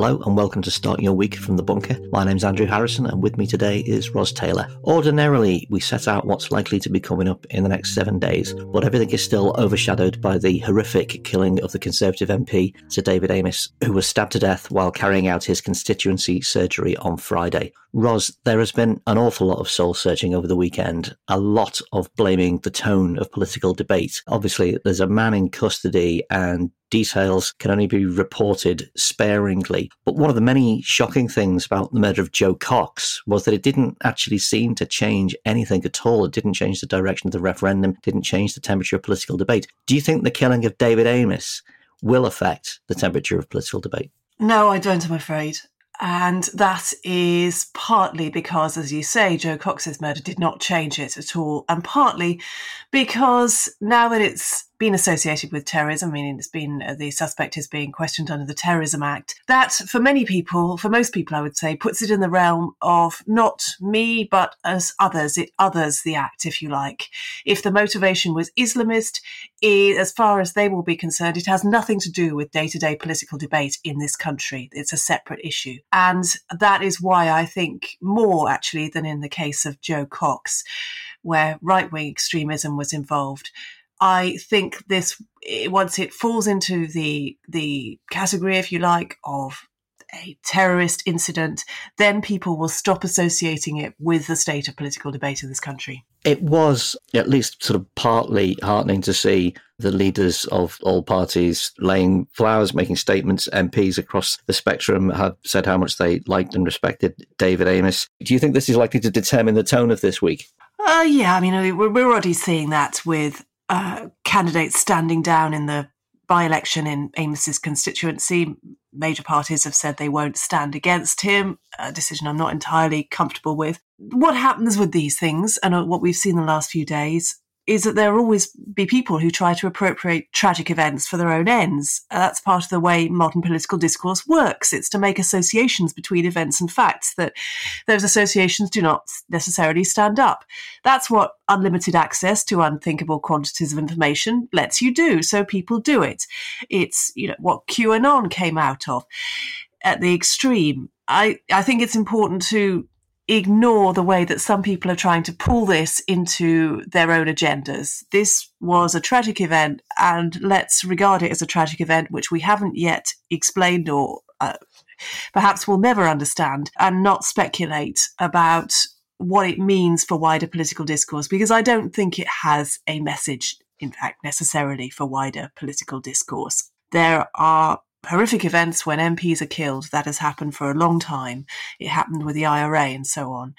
Hello and welcome to Start Your Week from the Bunker. My name's Andrew Harrison and with me today is Ros Taylor. Ordinarily, we set out what's likely to be coming up in the next seven days, but everything is still overshadowed by the horrific killing of the Conservative MP, Sir David Amess, who was stabbed to death while carrying out his constituency surgery on Friday. Ros, there has been an awful lot of soul searching over the weekend, a lot of blaming the tone of political debate. Obviously, there's a man in custody and details can only be reported sparingly. But one of the many shocking things about the murder of Jo Cox was that it didn't actually seem to change anything at all. It didn't change the direction of the referendum, didn't change the temperature of political debate. Do you think the killing of David Amess will affect the temperature of political debate? No, I don't, I'm afraid. And that is partly because, as you say, Jo Cox's murder did not change it at all. And partly because now that it's been associated with terrorism, I mean, it's been uh, the suspect is being questioned under the Terrorism Act. That, for many people, for most people, I would say, puts it in the realm of not me, but as others. It others the act, if you like. If the motivation was Islamist, it, as far as they will be concerned, it has nothing to do with day to day political debate in this country. It's a separate issue. And that is why I think more actually than in the case of Jo Cox, where right wing extremism was involved. I think this once it falls into the the category, if you like, of a terrorist incident, then people will stop associating it with the state of political debate in this country. It was at least sort of partly heartening to see the leaders of all parties laying flowers, making statements. MPs across the spectrum have said how much they liked and respected David Amess. Do you think this is likely to determine the tone of this week? Uh, yeah, I mean, we're already seeing that with uh, candidates standing down in the by election in Amess's constituency. Major parties have said they won't stand against him, a decision I'm not entirely comfortable with. What happens with these things, and uh, what we've seen the last few days, is that there will always be people who try to appropriate tragic events for their own ends. Uh, that's part of the way modern political discourse works. It's to make associations between events and facts that those associations do not necessarily stand up. That's what unlimited access to unthinkable quantities of information lets you do. So people do it. It's, you know, what QAnon came out of at the extreme. I, I think it's important to ignore the way that some people are trying to pull this into their own agendas. This was a tragic event, and let's regard it as a tragic event which we haven't yet explained or uh, perhaps will never understand, and not speculate about what it means for wider political discourse, because I don't think it has a message, in fact, necessarily for wider political discourse. There are horrific events when MPs are killed. That has happened for a long time. It happened with the IRA and so on.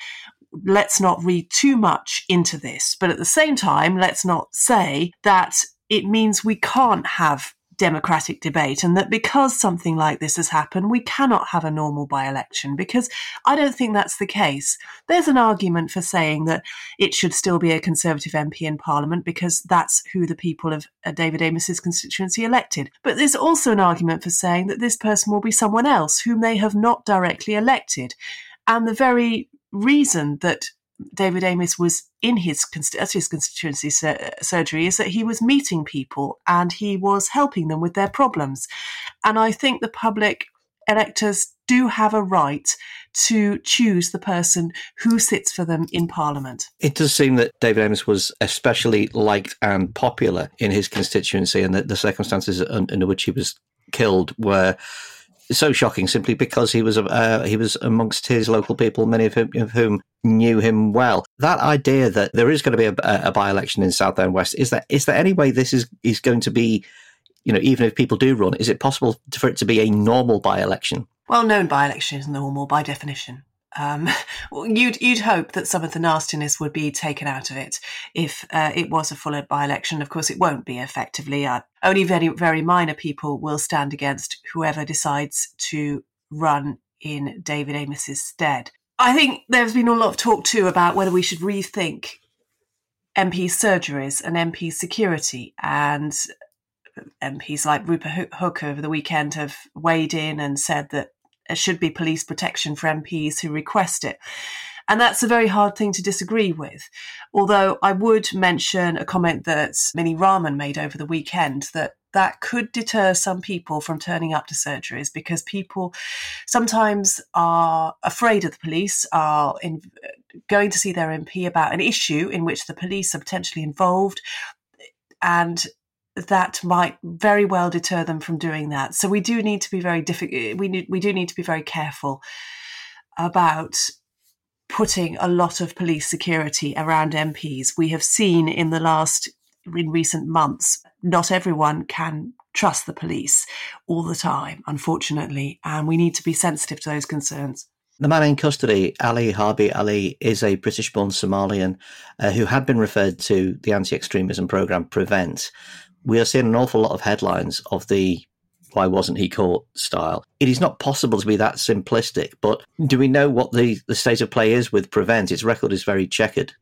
Let's not read too much into this. But at the same time, let's not say that it means we can't have democratic debate and that because something like this has happened, we cannot have a normal by election because I don't think that's the case. There's an argument for saying that it should still be a Conservative MP in Parliament because that's who the people of uh, David Amess's constituency elected. But there's also an argument for saying that this person will be someone else whom they have not directly elected. And the very reason that David Amess was in his, his constituency sur- surgery is that he was meeting people and he was helping them with their problems. And I think the public electors do have a right to choose the person who sits for them in Parliament. It does seem that David Amess was especially liked and popular in his constituency, and that the circumstances under which he was killed were so shocking simply because he was uh, he was amongst his local people, many of whom, of whom, knew him well. That idea that there is going to be a, a by election in Southend West is that is there any way this is is going to be, you know, even if people do run, is it possible for it to be a normal by election? Well, known by election is normal by definition. Um, you'd you'd hope that some of the nastiness would be taken out of it if uh, it was a full by-election. Of course, it won't be effectively. Uh, only very very minor people will stand against whoever decides to run in David Amess's stead. I think there's been a lot of talk too about whether we should rethink MP surgeries and MP security and MPs like Rupa Huq over the weekend have weighed in and said that should be police protection for MPs who request it. And that's a very hard thing to disagree with. Although I would mention a comment that Minnie Rahman made over the weekend that that could deter some people from turning up to surgeries because people sometimes are afraid of the police, are in, going to see their MP about an issue in which the police are potentially involved, and that might very well deter them from doing that. So we do need to be very difficult. We need, we do need to be very careful about putting a lot of police security around MPs. We have seen in the last in recent months, not everyone can trust the police all the time, unfortunately, and we need to be sensitive to those concerns. The man in custody, Ali Harbi Ali, is a British born Somalian uh, who had been referred to the anti extremism programme Prevent. We are seeing an awful lot of headlines of the why wasn't he caught style. It is not possible to be that simplistic, but do we know what the, the state of play is with Prevent? Its record is very checkered.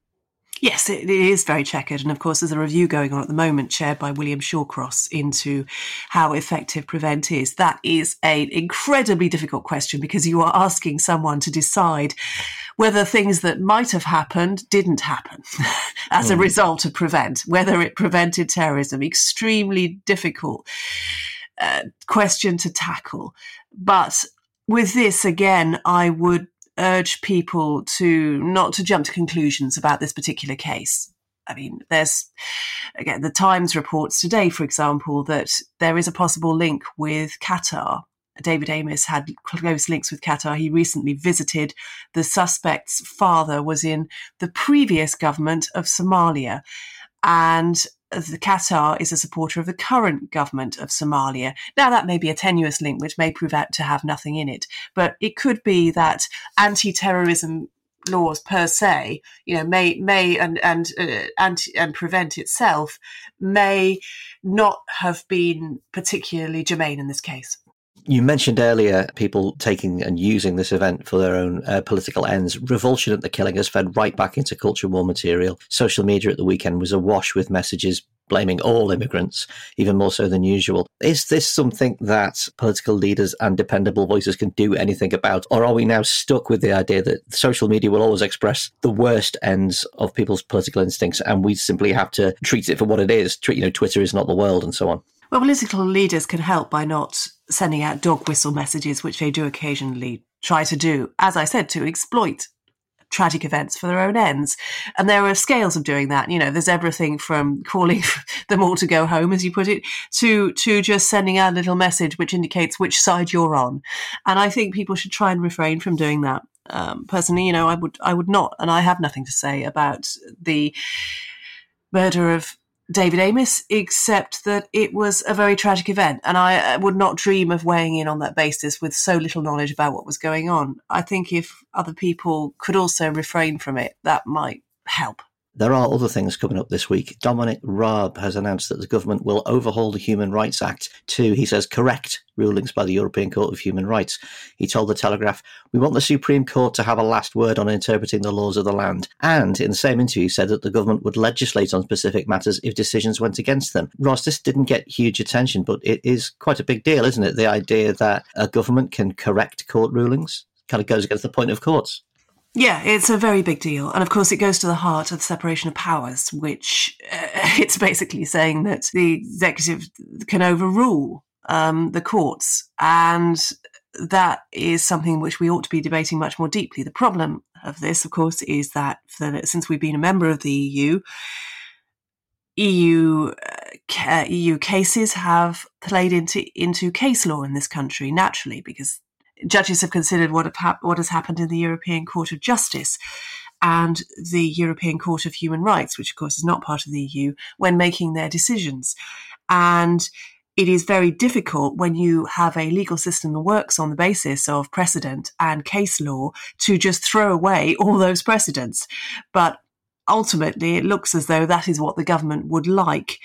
Yes, it is very checkered. And of course, there's a review going on at the moment, chaired by William Shawcross, into how effective Prevent is. That is an incredibly difficult question because you are asking someone to decide whether things that might have happened didn't happen as mm. a hmm. result of Prevent, whether it prevented terrorism. Extremely difficult uh, question to tackle. But with this, again, I would urge people to not to jump to conclusions about this particular case. I mean, there's again the Times reports today, for example, that there is a possible link with Qatar. David Amess had close links with Qatar. He recently visited the suspect's father was in the previous government of Somalia. And the Qatar is a supporter of the current government of Somalia. Now, that may be a tenuous link, which may prove out to have nothing in it, but it could be that anti-terrorism laws per se, you know, may may and and uh, anti and prevent itself may not have been particularly germane in this case. You mentioned earlier people taking and using this event for their own uh, political ends. Revulsion at the killing has fed right back into culture war material. Social media at the weekend was awash with messages blaming all immigrants, even more so than usual. Is this something that political leaders and dependable voices can do anything about? Or are we now stuck with the idea that social media will always express the worst ends of people's political instincts and we simply have to treat it for what it is? Treat, you know, Twitter is not the world and so on. Well, political leaders can help by not sending out dog whistle messages, which they do occasionally try to do, as I said, to exploit tragic events for their own ends. And there are scales of doing that. You know, there's everything from calling them all to go home, as you put it, to to just sending out a little message which indicates which side you're on. And I think people should try and refrain from doing that. Um, personally, you know, I would I would not, and I have nothing to say about the murder of David Amess, except that it was a very tragic event. And I uh, would not dream of weighing in on that basis with so little knowledge about what was going on. I think if other people could also refrain from it, that might help. There are other things coming up this week. Dominic Raab has announced that the government will overhaul the Human Rights Act to, he says, correct rulings by the European Court of Human Rights. He told the Telegraph, We want the Supreme Court to have a last word on interpreting the laws of the land. And in the same interview, said that the government would legislate on specific matters if decisions went against them. Ros, this didn't get huge attention, but it is quite a big deal, isn't it? The idea that a government can correct court rulings kind of goes against the point of courts. Yeah, it's a very big deal. And of course, it goes to the heart of the separation of powers, which uh, it's basically saying that the executive can overrule um, the courts. And that is something which we ought to be debating much more deeply. The problem of this, of course, is that the, since we've been a member of the EU, EU uh, EU cases have played into into case law in this country naturally because judges have considered what, have, what has happened in the European Court of Justice and the European Court of Human Rights, which of course is not part of the EU, when making their decisions. And it is very difficult when you have a legal system that works on the basis of precedent and case law to just throw away all those precedents. But ultimately, it looks as though that is what the government would like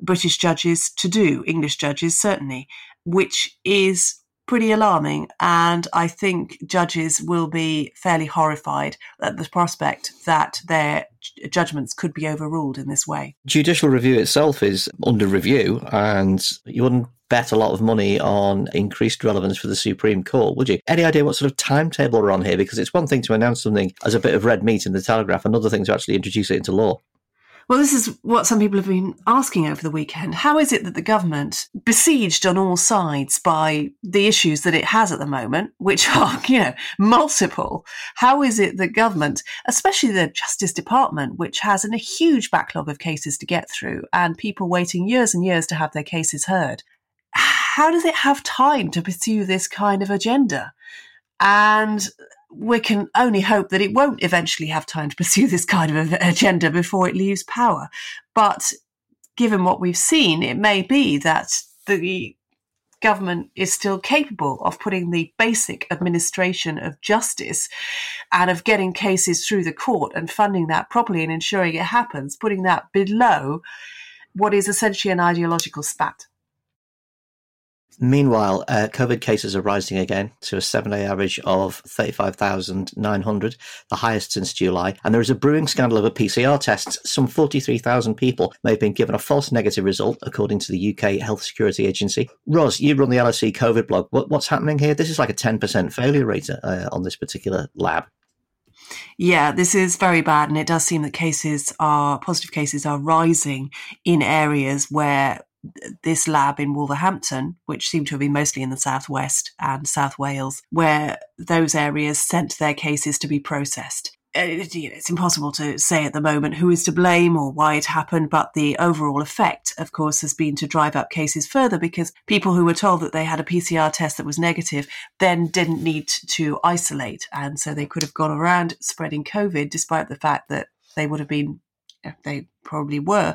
British judges to do, English judges certainly, which is pretty alarming. And I think judges will be fairly horrified at the prospect that their judgments could be overruled in this way. Judicial review itself is under review, and you wouldn't bet a lot of money on increased relevance for the Supreme Court, would you? Any idea what sort of timetable we're on here? Because it's one thing to announce something as a bit of red meat in the Telegraph, another thing to actually introduce it into law. Well, this is what some people have been asking over the weekend. How is it that the government, besieged on all sides by the issues that it has at the moment, which are, you know, multiple, how is it that government, especially the Justice Department, which has a huge backlog of cases to get through and people waiting years and years to have their cases heard, how does it have time to pursue this kind of agenda? And we can only hope that it won't eventually have time to pursue this kind of agenda before it leaves power. But given what we've seen, it may be that the government is still capable of putting the basic administration of justice and of getting cases through the court and funding that properly and ensuring it happens, putting that below what is essentially an ideological spat. Meanwhile, uh, COVID cases are rising again to a seven day average of 35,900, the highest since July. And there is a brewing scandal over PCR tests. Some 43,000 people may have been given a false negative result, according to the UK Health Security Agency. Ros, you run the LSE COVID blog. What, what's happening here? This is like a 10% failure rate uh, on this particular lab. Yeah, this is very bad, and it does seem that cases are positive cases are rising in areas where this lab in Wolverhampton, which seemed to have been mostly in the southwest and South Wales, where those areas sent their cases to be processed. Uh, it's impossible to say at the moment who is to blame or why it happened, but the overall effect, of course, has been to drive up cases further because people who were told that they had a PCR test that was negative then didn't need to isolate. And so they could have gone around spreading COVID despite the fact that they would have been, they probably were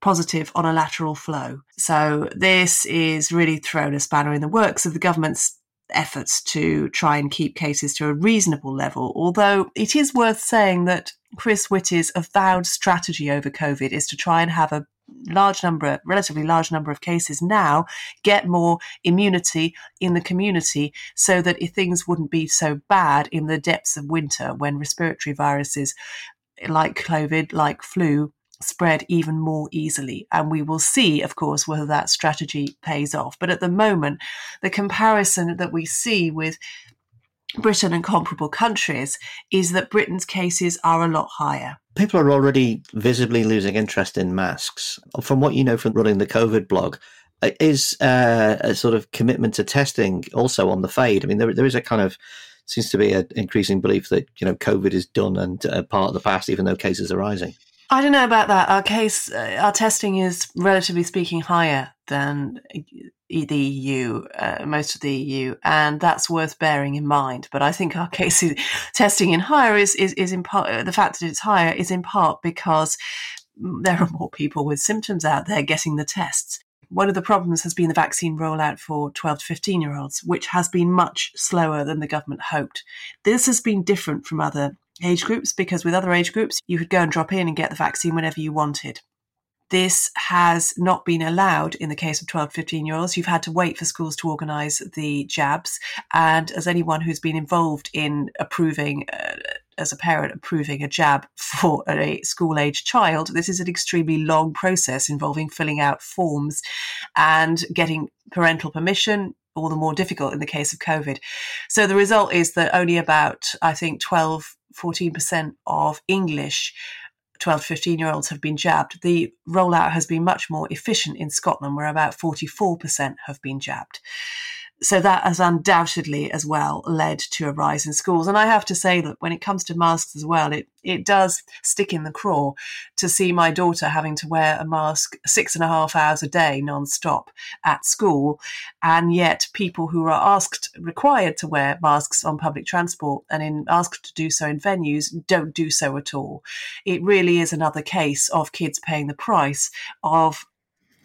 positive on a lateral flow. So this is really thrown a spanner in the works of the government's efforts to try and keep cases to a reasonable level. Although it is worth saying that Chris Whitty's avowed strategy over COVID is to try and have a large number, relatively large number of cases now, get more immunity in the community so that if things wouldn't be so bad in the depths of winter when respiratory viruses like COVID, like flu, spread even more easily. And we will see, of course, whether that strategy pays off. But at the moment, the comparison that we see with Britain and comparable countries is that Britain's cases are a lot higher. People are already visibly losing interest in masks. From what you know from running the COVID blog, is uh, a sort of commitment to testing also on the fade? I mean, there, there is a kind of seems to be an increasing belief that you know COVID is done and uh, part of the past, even though cases are rising. I don't know about that. Our case, uh, our testing is relatively speaking higher than the EU, uh, most of the EU, and that's worth bearing in mind. But I think our case is, testing in higher is, is, is in part, the fact that it's higher is in part because there are more people with symptoms out there getting the tests. One of the problems has been the vaccine rollout for 12 to 15 year olds, which has been much slower than the government hoped. This has been different from other age groups because with other age groups, you could go and drop in and get the vaccine whenever you wanted. This has not been allowed in the case of 12, 15 year olds. You've had to wait for schools to organise the jabs. And as anyone who's been involved in approving, uh, as a parent, approving a jab for a school age child, this is an extremely long process involving filling out forms and getting parental permission, all the more difficult in the case of COVID. So the result is that only about, I think, 12 14% of English 12 to 15 year olds have been jabbed. The rollout has been much more efficient in Scotland, where about 44% have been jabbed so that has undoubtedly as well led to a rise in schools. And I have to say that when it comes to masks as well, it, it does stick in the craw to see my daughter having to wear a mask six and a half hours a day non-stop at school. And yet people who are asked, required to wear masks on public transport and in asked to do so in venues don't do so at all. It really is another case of kids paying the price of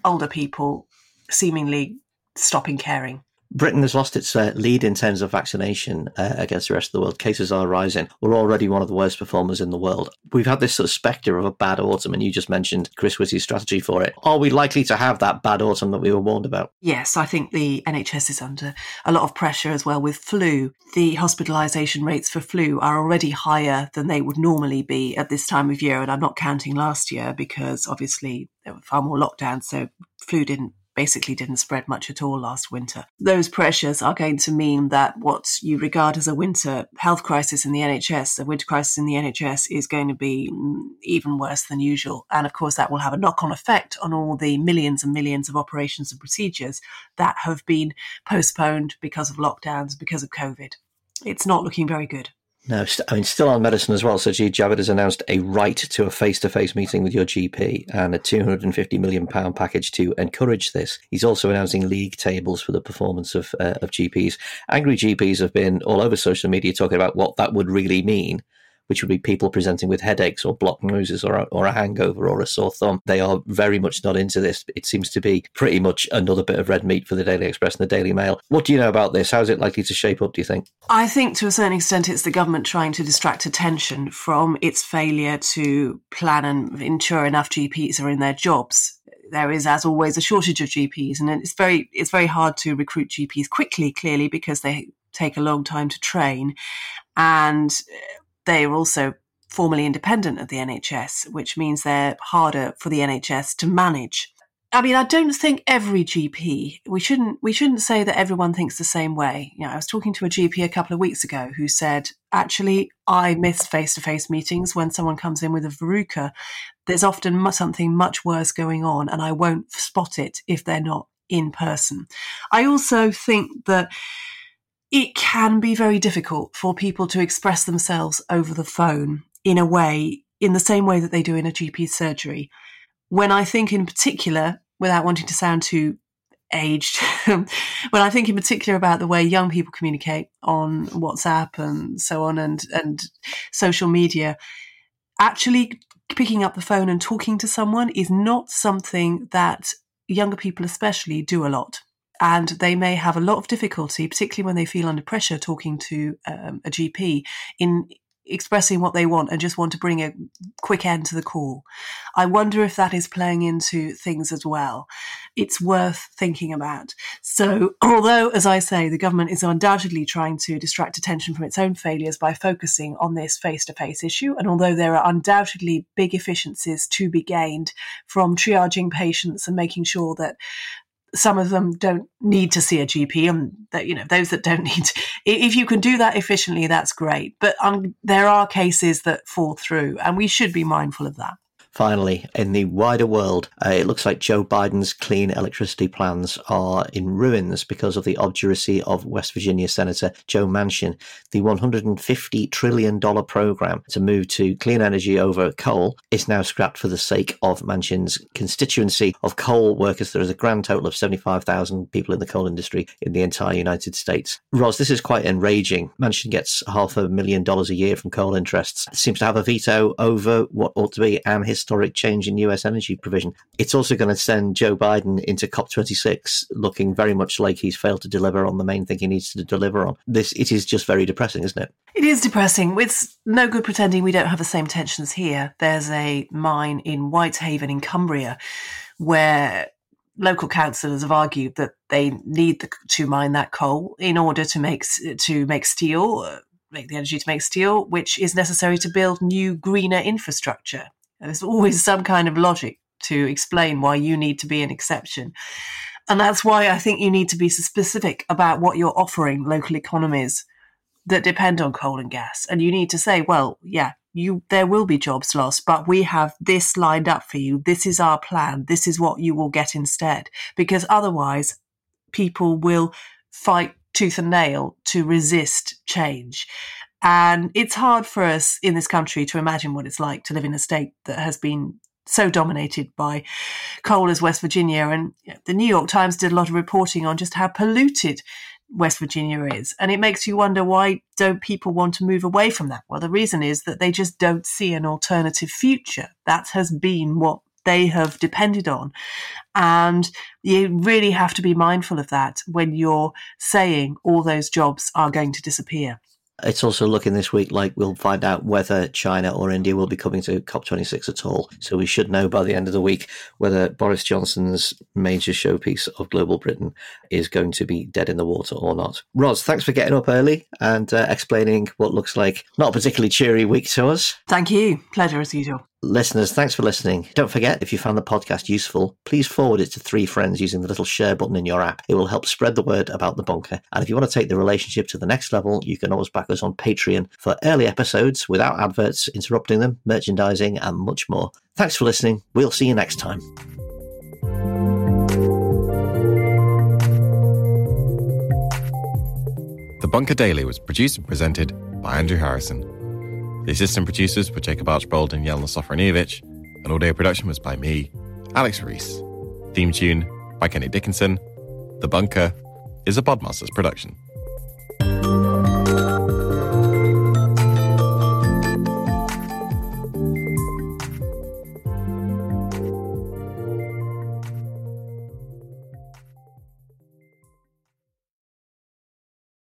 older people seemingly stopping caring. Britain has lost its uh, lead in terms of vaccination uh, against the rest of the world. Cases are rising. We're already one of the worst performers in the world. We've had this sort of spectre of a bad autumn, and you just mentioned Chris Whitty's strategy for it. Are we likely to have that bad autumn that we were warned about? Yes, I think the NHS is under a lot of pressure as well with flu. The hospitalisation rates for flu are already higher than they would normally be at this time of year, and I'm not counting last year because obviously there were far more lockdowns, so flu didn't basically didn't spread much at all last winter. Those pressures are going to mean that what you regard as a winter health crisis in the NHS, a winter crisis in the NHS, is going to be mm, even worse than usual. And of course, that will have a knock on effect on all the millions and millions of operations and procedures that have been postponed because of lockdowns, because of COVID. It's not looking very good. No, I mean, still on medicine as well. So, Sajid Javid has announced a right to a face to face meeting with your GP and a £250 million package to encourage this. He's also announcing league tables for the performance of, uh, of GPs. Angry GPs have been all over social media talking about what that would really mean which would be people presenting with headaches or blocked noses or a, or a hangover or a sore thumb. They are very much not into this. It seems to be pretty much another bit of red meat for the Daily Express and the Daily Mail. What do you know about this? How is it likely to shape up, do you think? I think to a certain extent it's the government trying to distract attention from its failure to plan and ensure enough GPs are in their jobs there is, as always, a shortage of GPs, and it's very it's very hard to recruit GPs quickly. Clearly, because they take a long time to train, and they are also formally independent of the NHS, which means they're harder for the NHS to manage. I mean, I don't think every GP. We shouldn't. We shouldn't say that everyone thinks the same way. You know, I was talking to a GP a couple of weeks ago who said, "Actually, I miss face-to-face meetings when someone comes in with a verruca. There's often something much worse going on, and I won't spot it if they're not in person." I also think that it can be very difficult for people to express themselves over the phone in a way, in the same way that they do in a GP surgery. When I think in particular, without wanting to sound too aged, when I think in particular about the way young people communicate on WhatsApp and so on and, and social media, actually picking up the phone and talking to someone is not something that younger people especially do a lot and they may have a lot of difficulty, particularly when they feel under pressure, talking to um, a GP in expressing what they want and just want to bring a quick end to the call. I wonder if that is playing into things as well. It's worth thinking about. So, although, as I say, the government is undoubtedly trying to distract attention from its own failures by focusing on this face to face issue, and although there are undoubtedly big efficiencies to be gained from triaging patients and making sure that some of them don't need to see a GP, and that you know those that don't need. To, if you can do that efficiently, that's great. But um, there are cases that fall through, and we should be mindful of that. Finally, in the wider world, uh, it looks like Joe Biden's clean electricity plans are in ruins because of the obduracy of West Virginia Senator Joe Manchin. The $150 trillion program to move to clean energy over coal is now scrapped for the sake of Manchin's constituency of coal workers. There is a grand total of 75,000 people in the coal industry in the entire United States. Ros, this is quite enraging. Manchin gets half a million dollars a year from coal interests, seems to have a veto over what ought to be an his historic change in US energy provision. It's also going to send Joe Biden into COP26 looking very much like he's failed to deliver on the main thing he needs to deliver on. This it is just very depressing, isn't it? It is depressing. It's no good pretending we don't have the same tensions here. There's a mine in Whitehaven in Cumbria where local councillors have argued that they need the, to mine that coal in order to make to make steel, uh, make the energy to make steel, which is necessary to build new greener infrastructure. There's always some kind of logic to explain why you need to be an exception. And that's why I think you need to be specific about what you're offering local economies that depend on coal and gas. And you need to say, well, yeah, you there will be jobs lost, but we have this lined up for you. This is our plan. This is what you will get instead. Because otherwise, people will fight tooth and nail to resist change. And it's hard for us in this country to imagine what it's like to live in a state that has been so dominated by coal as West Virginia. And the New York Times did a lot of reporting on just how polluted West Virginia is. And it makes you wonder why don't people want to move away from that? Well, the reason is that they just don't see an alternative future. That has been what they have depended on. And you really have to be mindful of that when you're saying all those jobs are going to disappear. It's also looking this week like we'll find out whether China or India will be coming to COP26 at all. So we should know by the end of the week whether Boris Johnson's major showpiece of global Britain is going to be dead in the water or not. Ros, thanks for getting up early and uh, explaining what looks like not a particularly cheery week to us. Thank you. Pleasure as usual. Listeners, thanks for listening. Don't forget, if you found the podcast useful, please forward it to three friends using the little share button in your app. It will help spread the word about the bunker. And if you want to take the relationship to the next level, you can always back us on Patreon for early episodes without adverts interrupting them, merchandising, and much more. Thanks for listening. We'll see you next time. The Bunker Daily was produced and presented by Andrew Harrison. The assistant producers were Jacob Archbold and Jelena Sofronijevic, and audio production was by me, Alex Rees. Theme tune by Kenny Dickinson. The Bunker is a Podmasters production.